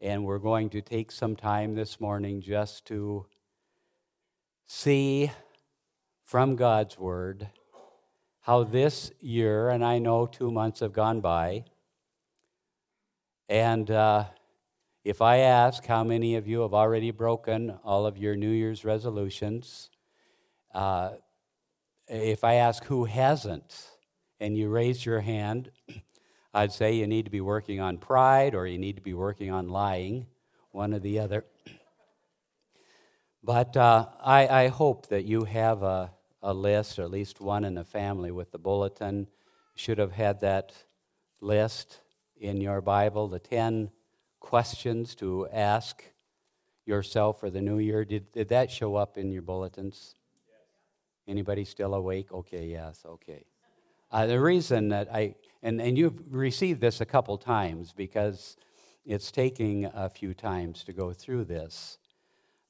And we're going to take some time this morning just to see from God's Word how this year, and I know two months have gone by, and uh, if I ask how many of you have already broken all of your New Year's resolutions, uh, if I ask who hasn't, and you raise your hand, I'd say you need to be working on pride or you need to be working on lying, one or the other. But uh, I, I, hope that you have a, a list, or at least one in the family with the bulletin. should have had that list in your Bible, the 10 questions to ask yourself for the new year. Did, did that show up in your bulletins? Anybody still awake? Okay, yes, okay. Uh, the reason that I, and, and you've received this a couple times because it's taking a few times to go through this.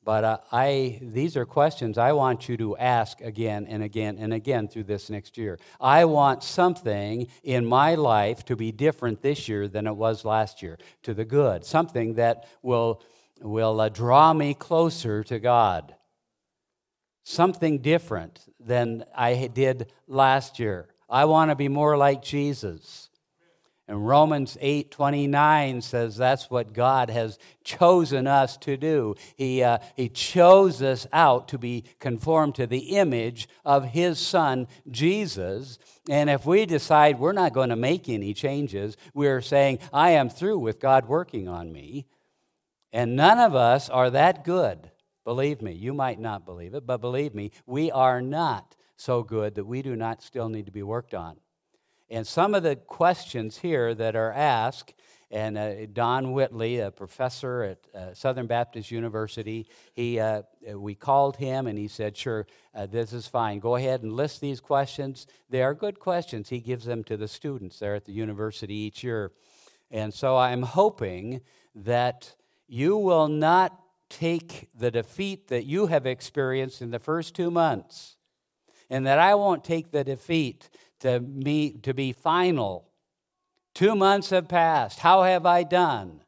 But uh, I, these are questions I want you to ask again and again and again through this next year. I want something in my life to be different this year than it was last year, to the good. Something that will, will uh, draw me closer to God. Something different than I did last year. I want to be more like Jesus. And Romans 8 29 says that's what God has chosen us to do. He, uh, he chose us out to be conformed to the image of His Son, Jesus. And if we decide we're not going to make any changes, we're saying, I am through with God working on me. And none of us are that good. Believe me, you might not believe it, but believe me, we are not so good that we do not still need to be worked on. And some of the questions here that are asked, and uh, Don Whitney, a professor at uh, Southern Baptist University, he, uh, we called him and he said, Sure, uh, this is fine. Go ahead and list these questions. They are good questions. He gives them to the students there at the university each year. And so I'm hoping that you will not take the defeat that you have experienced in the first two months and that I won't take the defeat to, me, to be final. Two months have passed. How have I done?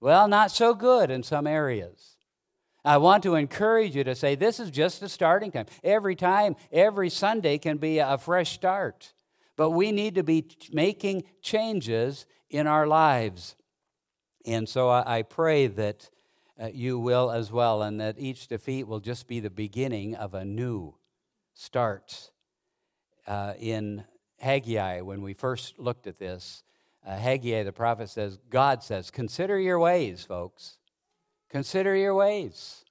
Well, not so good in some areas. I want to encourage you to say this is just a starting time. Every time, every Sunday can be a fresh start. But we need to be making changes in our lives. And so I pray that uh, you will as well, and that each defeat will just be the beginning of a new starts uh, in Haggai when we first looked at this. Uh, Haggai, the prophet, says, God says, consider your ways, folks. Consider your ways.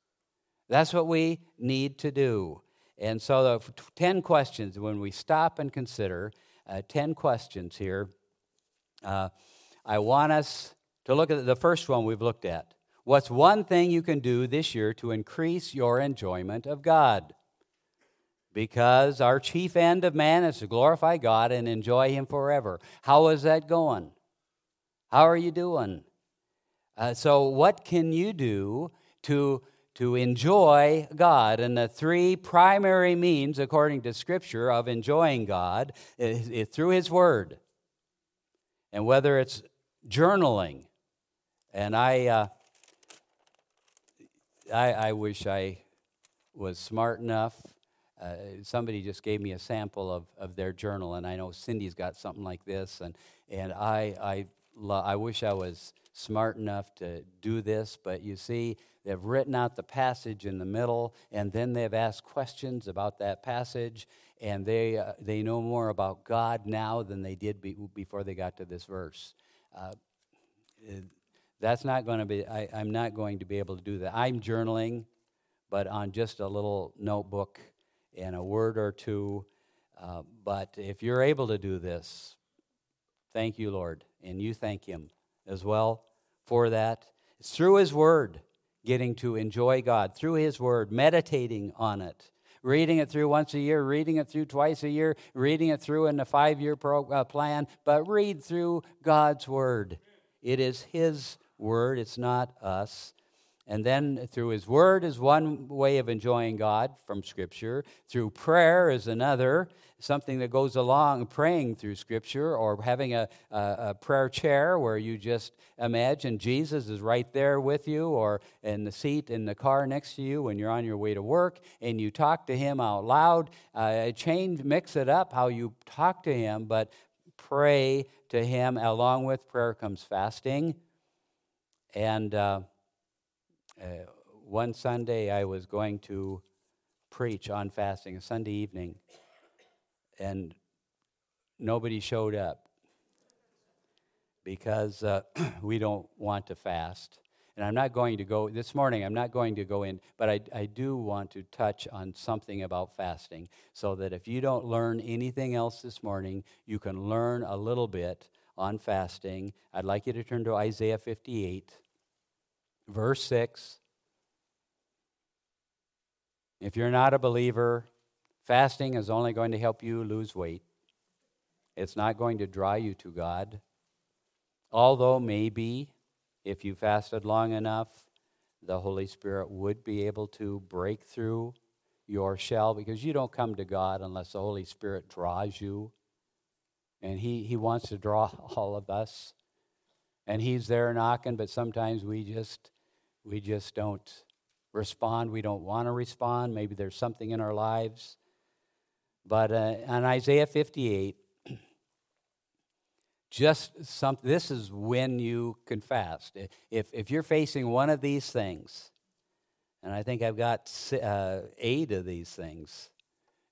That's what we need to do. And so, the 10 questions, when we stop and consider uh, 10 questions here, uh, I want us to look at the first one we've looked at. What's one thing you can do this year to increase your enjoyment of God? Because our chief end of man is to glorify God and enjoy Him forever. How is that going? How are you doing? Uh, so, what can you do to, to enjoy God? And the three primary means, according to Scripture, of enjoying God is, is through His Word. And whether it's journaling, and I, uh, I, I wish I was smart enough uh, somebody just gave me a sample of, of their journal, and I know Cindy's got something like this, and, and I, I, lo- I wish I was smart enough to do this, but you see, they've written out the passage in the middle, and then they've asked questions about that passage, and they, uh, they know more about God now than they did be, before they got to this verse. Uh, that's not going to be, I, I'm not going to be able to do that. I'm journaling, but on just a little notebook and a word or two. Uh, but if you're able to do this, thank you, Lord. And you thank Him as well for that. It's through His Word, getting to enjoy God, through His Word, meditating on it, reading it through once a year, reading it through twice a year, reading it through in the five year pro- uh, plan, but read through God's Word. It is His Word, it's not us. And then through His Word is one way of enjoying God from Scripture. Through prayer is another, something that goes along praying through Scripture or having a, a, a, prayer chair where you just imagine Jesus is right there with you or in the seat in the car next to you when you're on your way to work and you talk to Him out loud. Uh, change, mix it up how you talk to Him, but pray to Him. Along with prayer comes fasting. And. Uh, uh, one Sunday, I was going to preach on fasting, a Sunday evening, and nobody showed up because uh, we don't want to fast. And I'm not going to go, this morning, I'm not going to go in, but I, I do want to touch on something about fasting so that if you don't learn anything else this morning, you can learn a little bit on fasting. I'd like you to turn to Isaiah 58 verse 6. If you're not a believer, fasting is only going to help you lose weight. It's not going to draw you to God. Although, maybe, if you fasted long enough, the Holy Spirit would be able to break through your shell because you don't come to God unless the Holy Spirit draws you. And He, he wants to draw all of us. And He's there knocking, but sometimes we just we just don't respond. We don't want to respond. Maybe there's something in our lives. But uh, on Isaiah 58, just some, this is when you can fast. If, if you're facing one of these things, and I think I've got uh, eight of these things,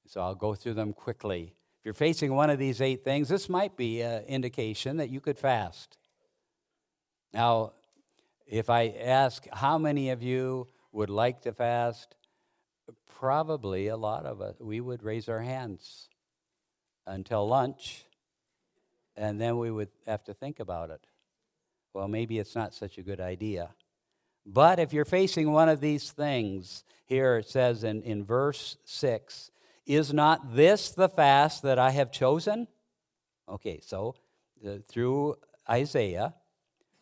so I'll go through them quickly. If you're facing one of these eight things, this might be an indication that you could fast. Now, if I ask how many of you would like to fast, probably a lot of us, we would raise our hands until lunch, and then we would have to think about it. Well, maybe it's not such a good idea. But if you're facing one of these things, here it says in, in verse 6 Is not this the fast that I have chosen? Okay, so uh, through Isaiah,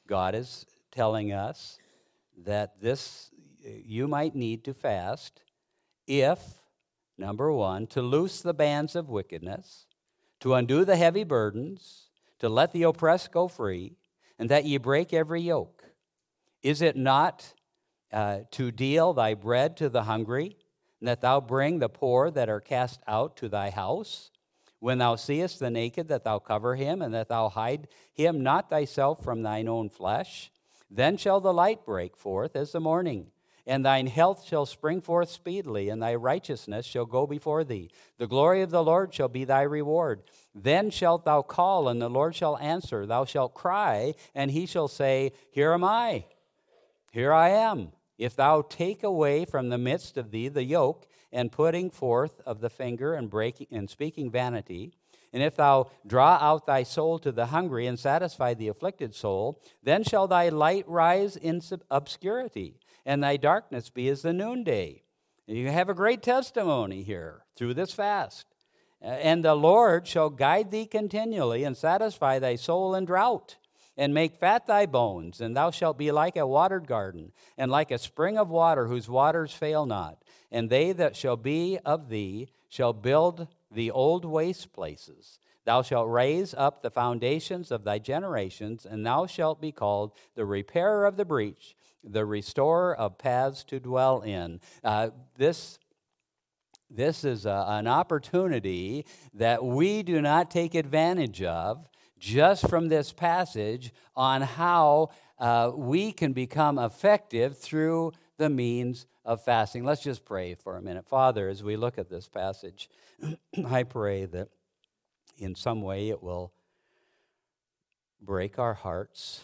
God is telling us that this you might need to fast if number 1 to loose the bands of wickedness to undo the heavy burdens to let the oppressed go free and that ye break every yoke. Is it not uh, to deal thy bread to the hungry and that thou bring the poor that are cast out to thy house? When thou seest the naked that thou cover him and that thou hide him not thyself from thine own flesh then shall the light break forth as the morning, and thine health shall spring forth speedily, and thy righteousness shall go before thee. The glory of the Lord shall be thy reward. Then shalt thou call, and the Lord shall answer. Thou shalt cry, and he shall say, Here am I. Here I am. If thou take away from the midst of thee the yoke, and putting forth of the finger, and breaking and speaking vanity, and if thou draw out thy soul to the hungry and satisfy the afflicted soul, then shall thy light rise in obscurity, and thy darkness be as the noonday. You have a great testimony here through this fast. And the Lord shall guide thee continually and satisfy thy soul in drought and make fat thy bones, and thou shalt be like a watered garden, and like a spring of water whose waters fail not. And they that shall be of thee shall build the old waste places. Thou shalt raise up the foundations of thy generations, and thou shalt be called the repairer of the breach, the restorer of paths to dwell in. Uh, this this is a, an opportunity that we do not take advantage of just from this passage on how uh, we can become effective through the means of fasting. Let's just pray for a minute. Father, as we look at this passage, I pray that in some way it will break our hearts.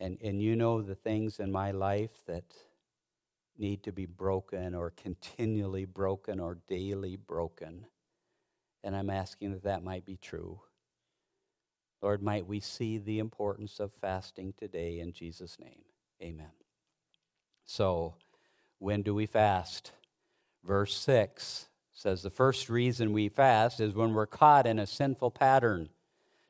And, and you know the things in my life that need to be broken or continually broken or daily broken. And I'm asking that that might be true. Lord, might we see the importance of fasting today in Jesus' name. Amen. So, when do we fast? Verse 6 says the first reason we fast is when we're caught in a sinful pattern,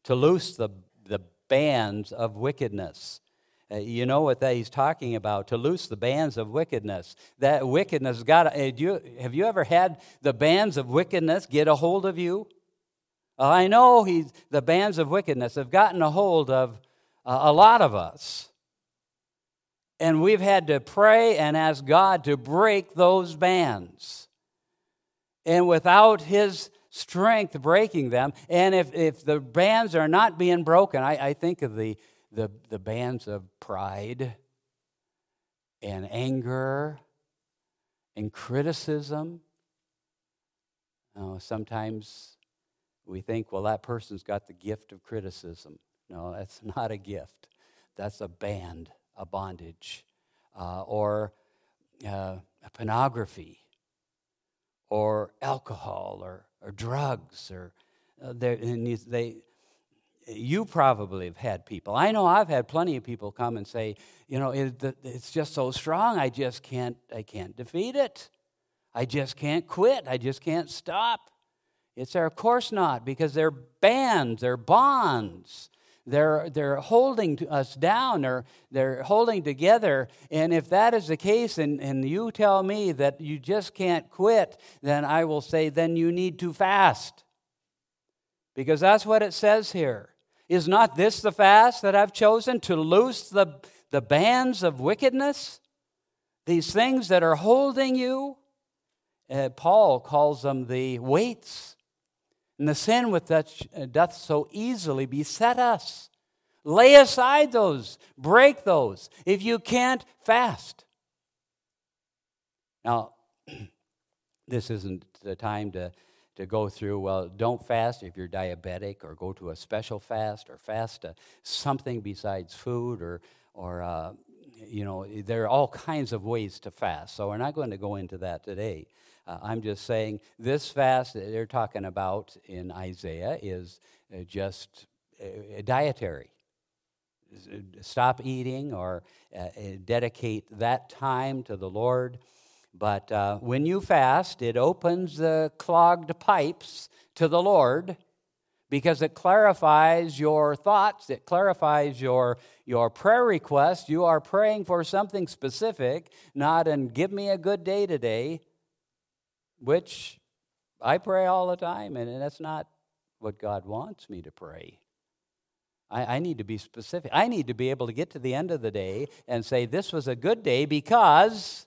to loose the, the bands of wickedness. Uh, you know what that he's talking about to loose the bands of wickedness. That wickedness got. Uh, you, have you ever had the bands of wickedness get a hold of you? Uh, I know the bands of wickedness have gotten a hold of uh, a lot of us. And we've had to pray and ask God to break those bands. And without His strength breaking them, and if, if the bands are not being broken, I, I think of the the, the bands of pride and anger and criticism. Oh, sometimes we think, well, that person's got the gift of criticism. No, that's not a gift. That's a band, a bondage, uh, or uh, pornography, or alcohol, or, or drugs, or uh, you, they you probably have had people. I know I've had plenty of people come and say, you know, it, it's just so strong. I just can't. I can't defeat it. I just can't quit. I just can't stop. It's there, of course not, because they're bands, they're bonds. They're, they're holding us down, they're, they're holding together. And if that is the case, and, and you tell me that you just can't quit, then I will say, then you need to fast. Because that's what it says here. Is not this the fast that I've chosen to loose the, the bands of wickedness? These things that are holding you? Uh, Paul calls them the weights. And the sin with that doth so easily beset us. Lay aside those, break those. If you can't, fast. Now, this isn't the time to to go through, well, don't fast if you're diabetic, or go to a special fast, or fast uh, something besides food, or, or uh, you know, there are all kinds of ways to fast. So we're not going to go into that today. Uh, I'm just saying this fast that they're talking about in Isaiah is uh, just uh, dietary. Stop eating or uh, dedicate that time to the Lord. But uh, when you fast, it opens the clogged pipes to the Lord because it clarifies your thoughts, it clarifies your, your prayer request. You are praying for something specific, not and give me a good day today, which I pray all the time, and that's not what God wants me to pray. I, I need to be specific. I need to be able to get to the end of the day and say, This was a good day because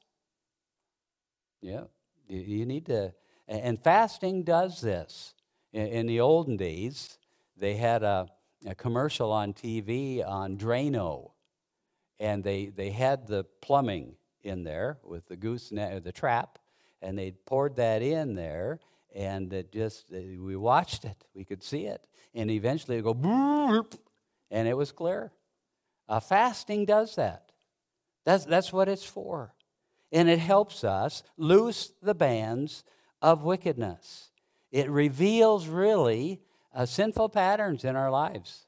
yeah, you need to, and fasting does this. In the olden days, they had a, a commercial on TV on Drano, and they, they had the plumbing in there with the gooseneck, the trap, and they poured that in there, and it just we watched it, we could see it, and eventually it go, and it was clear. Uh, fasting does that. That's, that's what it's for and it helps us loose the bands of wickedness. It reveals really uh, sinful patterns in our lives.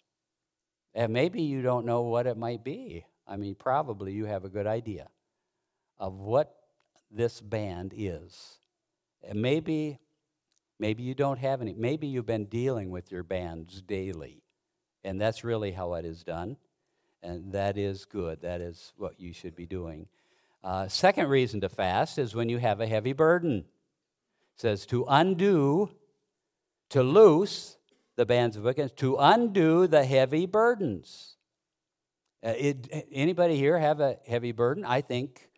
And maybe you don't know what it might be. I mean, probably you have a good idea of what this band is. And maybe, maybe you don't have any. Maybe you've been dealing with your bands daily. And that's really how it is done. And that is good. That is what you should be doing. Uh, second reason to fast is when you have a heavy burden. It says to undo, to loose the bands of wickedness, to undo the heavy burdens. Uh, it, anybody here have a heavy burden? I think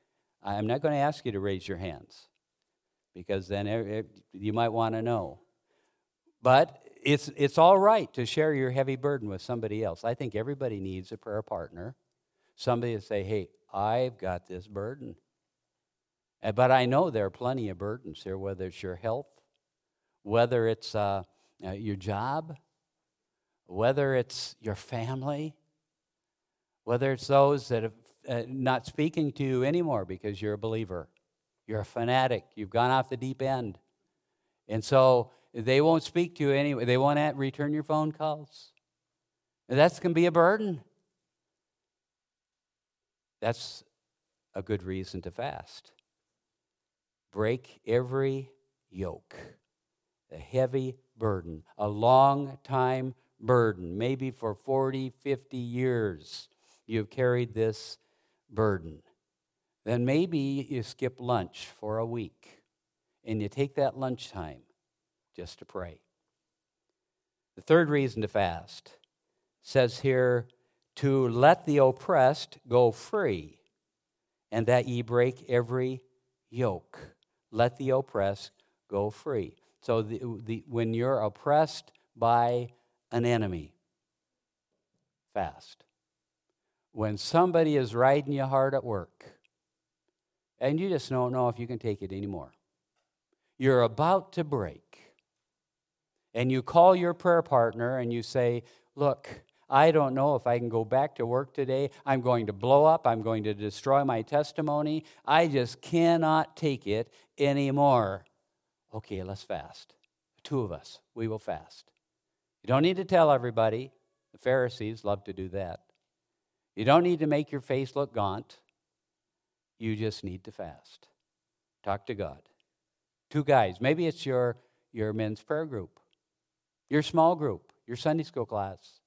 I'm not going to ask you to raise your hands because then you might want to know. But it's, it's all right to share your heavy burden with somebody else. I think everybody needs a prayer partner, somebody to say, hey, I've got this burden. But I know there are plenty of burdens here, whether it's your health, whether it's uh, uh, your job, whether it's your family, whether it's those that are uh, not speaking to you anymore because you're a believer. You're a fanatic. You've gone off the deep end. And so they won't speak to you anyway. They won't return your phone calls. That's going to be a burden. That's a good reason to fast. Break every yoke, a heavy burden, a long time burden, maybe for 40, 50 years. you've carried this burden. Then maybe you skip lunch for a week and you take that lunchtime just to pray. The third reason to fast says here to let the oppressed go free, and that ye break every yoke. Let the oppressed go free. So, the, the, when you're oppressed by an enemy, fast. When somebody is riding you hard at work, and you just don't know if you can take it anymore, you're about to break, and you call your prayer partner and you say, Look, I don't know if I can go back to work today. I'm going to blow up. I'm going to destroy my testimony. I just cannot take it anymore. Okay, let's fast. Two of us, we will fast. You don't need to tell everybody. The Pharisees love to do that. You don't need to make your face look gaunt. You just need to fast. Talk to God. Two guys. Maybe it's your, your men's prayer group, your small group, your Sunday school class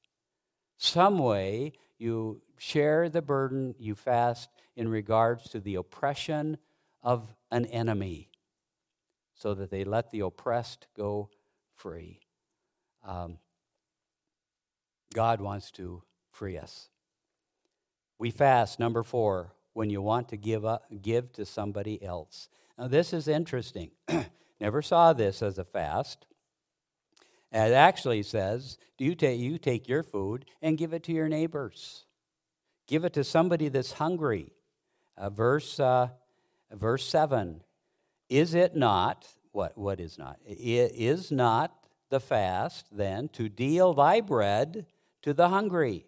some way you share the burden, you fast in regards to the oppression of an enemy so that they let the oppressed go free. Um, God wants to free us. We fast, number four, when you want to give, up, give to somebody else. Now, this is interesting. Never saw this as a fast. It actually says, do you, take, you take your food and give it to your neighbors. Give it to somebody that's hungry. Uh, verse, uh, verse 7 Is it not, what, what is not? It is not the fast then to deal thy bread to the hungry?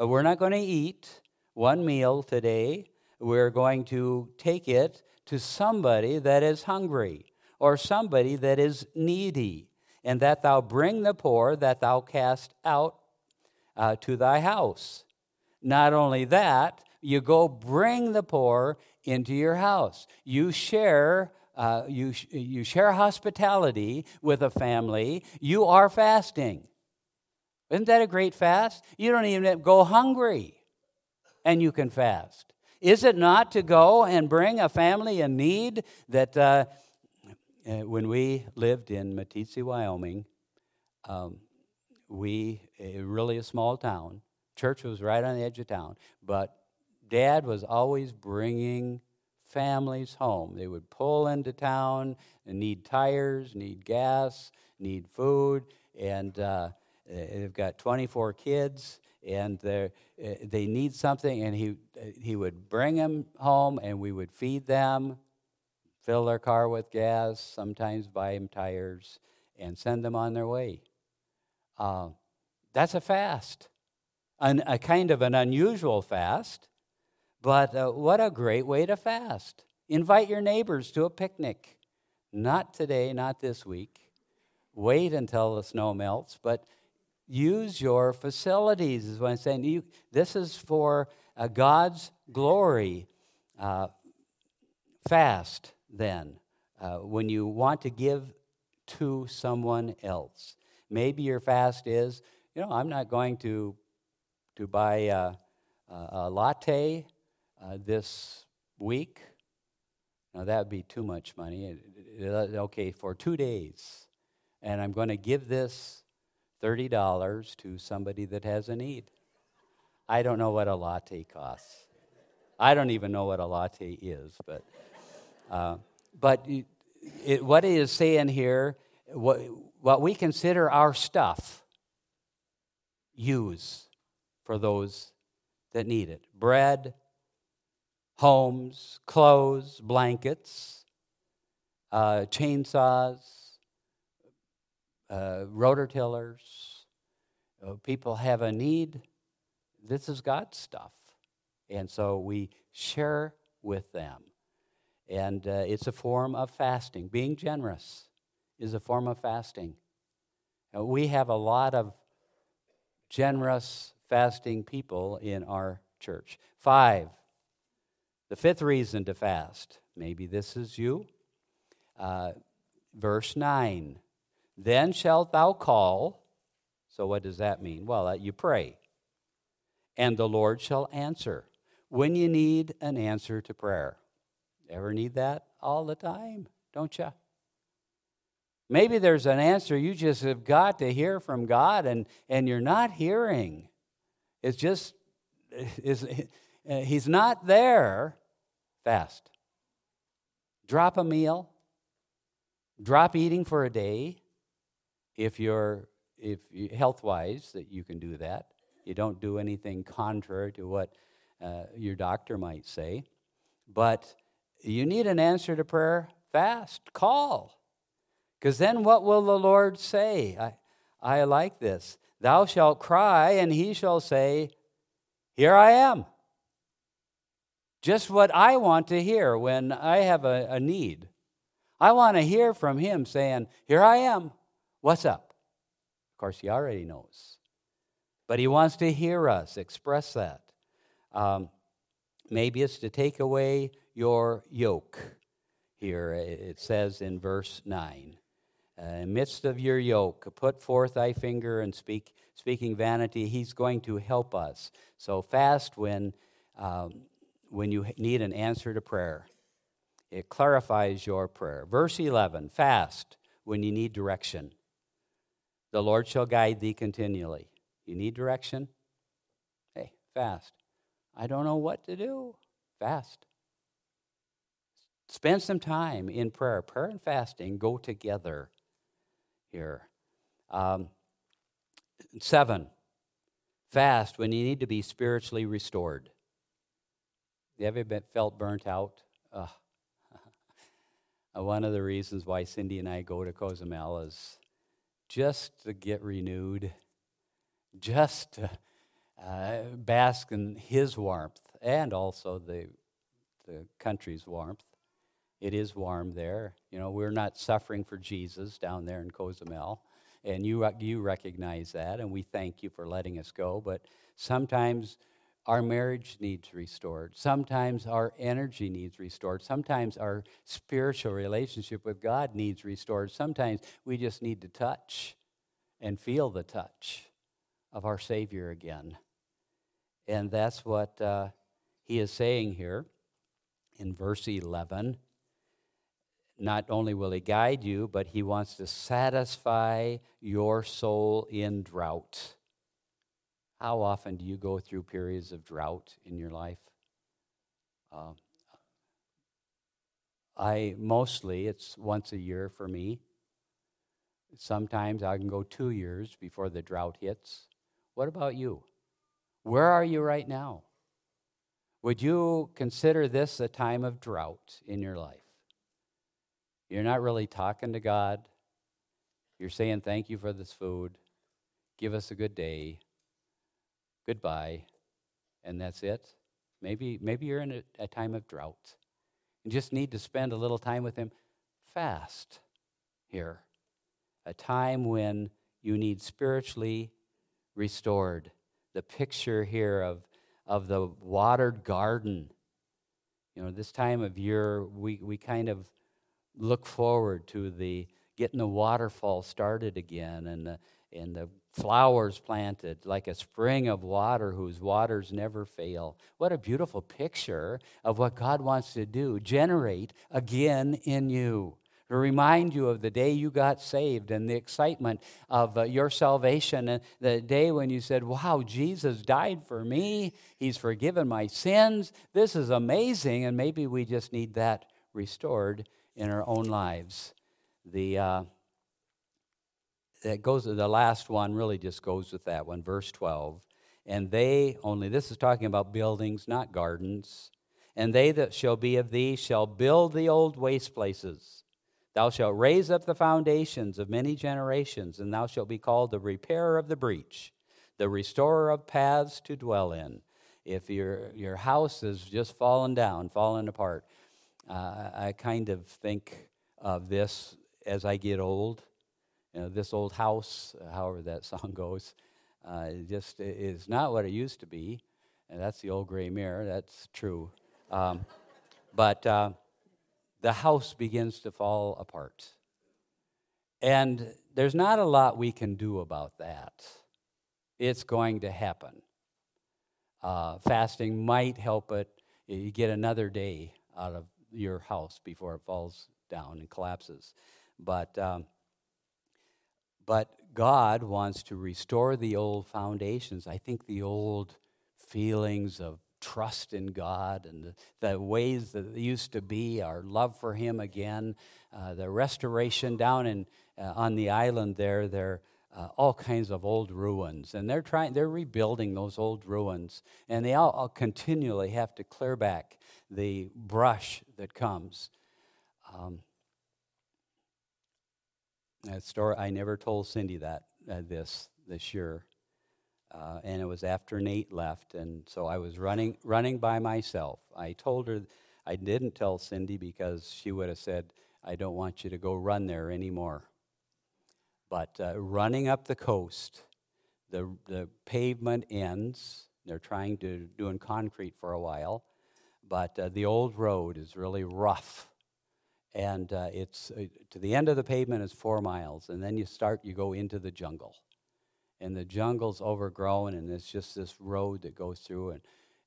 Uh, we're not going to eat one meal today. We're going to take it to somebody that is hungry or somebody that is needy and that thou bring the poor that thou cast out uh, to thy house. Not only that, you go bring the poor into your house. You share. Uh, you, you share hospitality with a family. You are fasting. Isn't that a great fast? You don't even go hungry and you can fast. Is it not to go and bring a family in need that uh, uh, when we lived in Meeteetse, Wyoming, um, we, really a small town, church was right on the edge of town, but dad was always bringing families home. They would pull into town and need tires, need gas, need food, and uh, they've got 24 kids and uh, they need something, and he, he would bring them home and we would feed them fill their car with gas, sometimes buy them tires, and send them on their way. Uh, that's a fast, an, a kind of an unusual fast, but uh, what a great way to fast. Invite your neighbors to a picnic. Not today, not this week. Wait until the snow melts, but use your facilities, is what I'm saying. You, this is for uh, God's glory. Uh, fast then uh, when you want to give to someone else. Maybe your fast is, you know, I'm not going to, to buy a, a latte uh, this week. Now, that would be too much money. Okay, for two days. And I'm going to give this $30 to somebody that has a need. I don't know what a latte costs. I don't even know what a latte is, but. Uh, but it, what it is saying here, what, what we consider our stuff, use for those that need it bread, homes, clothes, blankets, uh, chainsaws, uh, rototillers. Uh, people have a need. This is God's stuff. And so we share with them. And uh, it's a form of fasting. Being generous is a form of fasting. We have a lot of generous fasting people in our church. Five, the fifth reason to fast. Maybe this is you. Uh, verse 9 Then shalt thou call. So, what does that mean? Well, uh, you pray. and the Lord shall answer. When you need an answer to prayer, ever need that all the time, don't you? Maybe there's an answer you just have got to hear from God and, and you're not hearing. It's just, is, he's not there. Fast. Drop a meal. Drop eating for a day if you're if health wise that you can do that you don't do anything contrary to what uh, your doctor might say. But you need an answer to prayer fast. Call. Because then what will the Lord say? I, I like this. Thou shalt cry, and he shall say, Here I am. Just what I want to hear when I have a, a need. I want to hear from him saying, Here I am. What's up? Of course, he already knows. But he wants to hear us express that. Um, maybe it's to take away your yoke. Here it says in verse 9 uh, in midst of your yoke, put forth thy finger and speak, speaking vanity. He's going to help us. So fast when, um, when you need an answer to prayer. It clarifies your prayer. Verse 11 fast when you need direction. The Lord shall guide thee continually. You need direction? Hey, fast. I don't know what to do. Fast. Spend some time in prayer. Prayer and fasting go together here. Um, seven, fast when you need to be spiritually restored. You ever been, felt burnt out? One of the reasons why Cindy and I go to Cozumel is just to get renewed just to uh, bask in his warmth and also the, the country's warmth. It is warm there. You know, we're not suffering for Jesus down there in Cozumel, and you, you recognize that, and we thank you for letting us go. But sometimes our marriage needs restored. Sometimes our energy needs restored. Sometimes our spiritual relationship with God needs restored. Sometimes we just need to touch and feel the touch of our Savior again. And that's what uh, he is saying here in verse 11. Not only will he guide you, but he wants to satisfy your soul in drought. How often do you go through periods of drought in your life? Uh, I mostly, it's once a year for me. Sometimes I can go two years before the drought hits. What about you? Where are you right now? Would you consider this a time of drought in your life? You're not really talking to God. You're saying, Thank you for this food. Give us a good day. Goodbye. And that's it. Maybe, maybe you're in a, a time of drought. You just need to spend a little time with Him. Fast here. A time when you need spiritually restored. The picture here of, of the watered garden. You know, this time of year, we, we kind of look forward to the getting the waterfall started again and the, and the flowers planted like a spring of water whose waters never fail. What a beautiful picture of what God wants to do, generate again in you to remind you of the day you got saved and the excitement of uh, your salvation and the day when you said, Wow, Jesus died for me. He's forgiven my sins. This is amazing. And maybe we just need that restored in our own lives. The, uh, that goes the last one really just goes with that one verse 12 and they only this is talking about buildings not gardens and they that shall be of thee shall build the old waste places Thou shalt raise up the foundations of many generations, and thou shalt be called the repairer of the breach, the restorer of paths to dwell in. If your, your house is just fallen down, fallen apart, uh, I kind of think of this as I get old. You know, this old house, however that song goes, uh, just is not what it used to be. And that's the old gray mirror, that's true. Um, but. Uh, the house begins to fall apart. And there's not a lot we can do about that. It's going to happen. uh, fasting might help it. You get another day out of your house before it falls down and collapses. But, um, but God wants to restore the old foundations. I think the old feelings of trust in God and the, the ways that used to be, our love for Him again, uh, the restoration down in, uh, on the island there, there uh, all kinds of old ruins, and they're trying, they're rebuilding those old ruins, and they all, all continually have to clear back the brush that comes. Um, that story, I never told Cindy that uh, this this year, uh, and it was after Nate left, and so I was running running by myself. I told her I didn't tell Cindy because she would have said, "I don't want you to go run there anymore." But uh, running up the coast, the the pavement ends. They're trying to doing concrete for a while, but uh, the old road is really rough and uh, it's uh, to the end of the pavement is four miles and then you start you go into the jungle. And the jungle's overgrown and it's just this road that goes through and,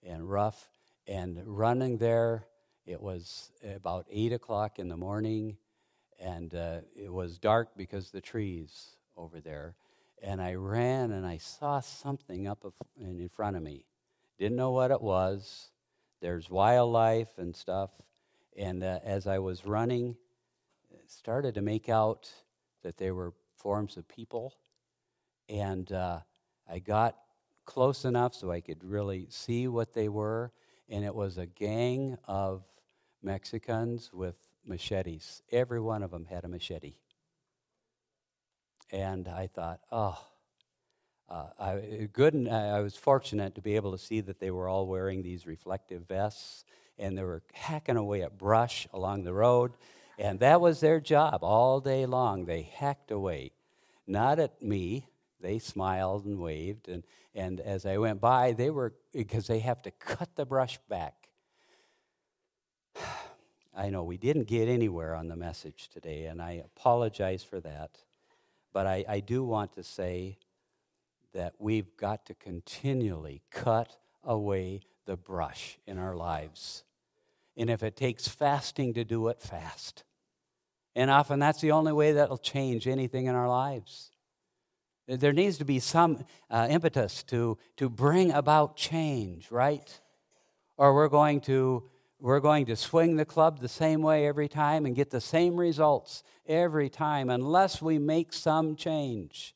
and rough. And running there it was about eight o'clock in the morning and uh, it was dark because the trees over there. And i ran and i saw something up in front of me. Didn't know what it was. There's wildlife and stuff and uh, as I was running, started to make out that they were forms of people. And uh, I got close enough so I could really see what they were. And it was a gang of Mexicans with machetes. Every one of them had a machete. And I thought, oh, uh, I, good. I was fortunate to be able to see that they were all wearing these reflective vests and they were hacking away at brush along the road. And that was their job all day long. They hacked away, not at me. They smiled and waved. And, and as I went by, they were, because they have to cut the brush back. I know we didn't get anywhere on the message today, and I apologize for that. But I, I do want to say that we've got to continually cut away the brush in our lives. And if it takes fasting to do it, fast. And often that's the only way that'll change anything in our lives. There needs to be some uh, impetus to, to bring about change, right? Or we're going to we're going to swing the club the same way every time and get the same results every time unless we make some change.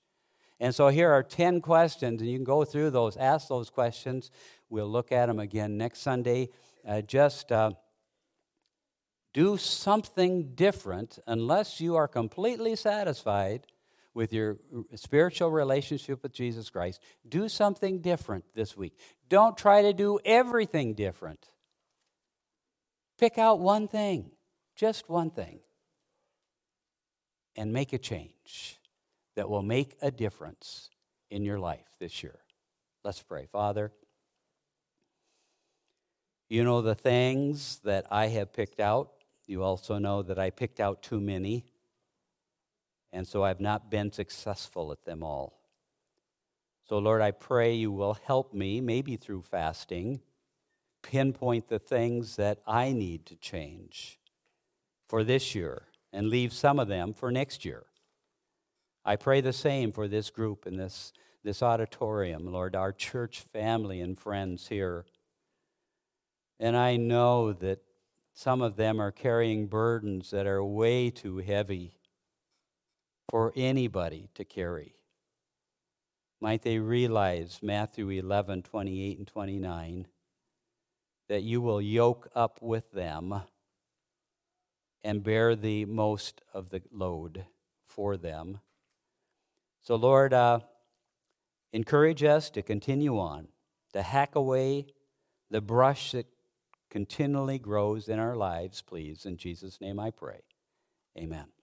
And so here are 10 questions, and you can go through those, ask those questions. We'll look at them again next Sunday. Uh, just uh, do something different unless you are completely satisfied with your spiritual relationship with Jesus Christ. Do something different this week. Don't try to do everything different. Pick out one thing, just one thing, and make a change that will make a difference in your life this year. Let's pray. Father, you know the things that I have picked out you also know that I picked out too many, and so I've not been successful at them all. So, Lord, I pray you will help me, maybe through fasting, pinpoint the things that I need to change for this year and leave some of them for next year. I pray the same for this group in this, this auditorium, Lord, our church family and friends here. And I know that some of them are carrying burdens that are way too heavy for anybody to carry. Might they realize, Matthew 11, 28 and 29, that you will yoke up with them and bear the most of the load for them. So, Lord, uh, encourage us to continue on, to hack away the brush that continually grows in our lives, please. In Jesus' name I pray. Amen.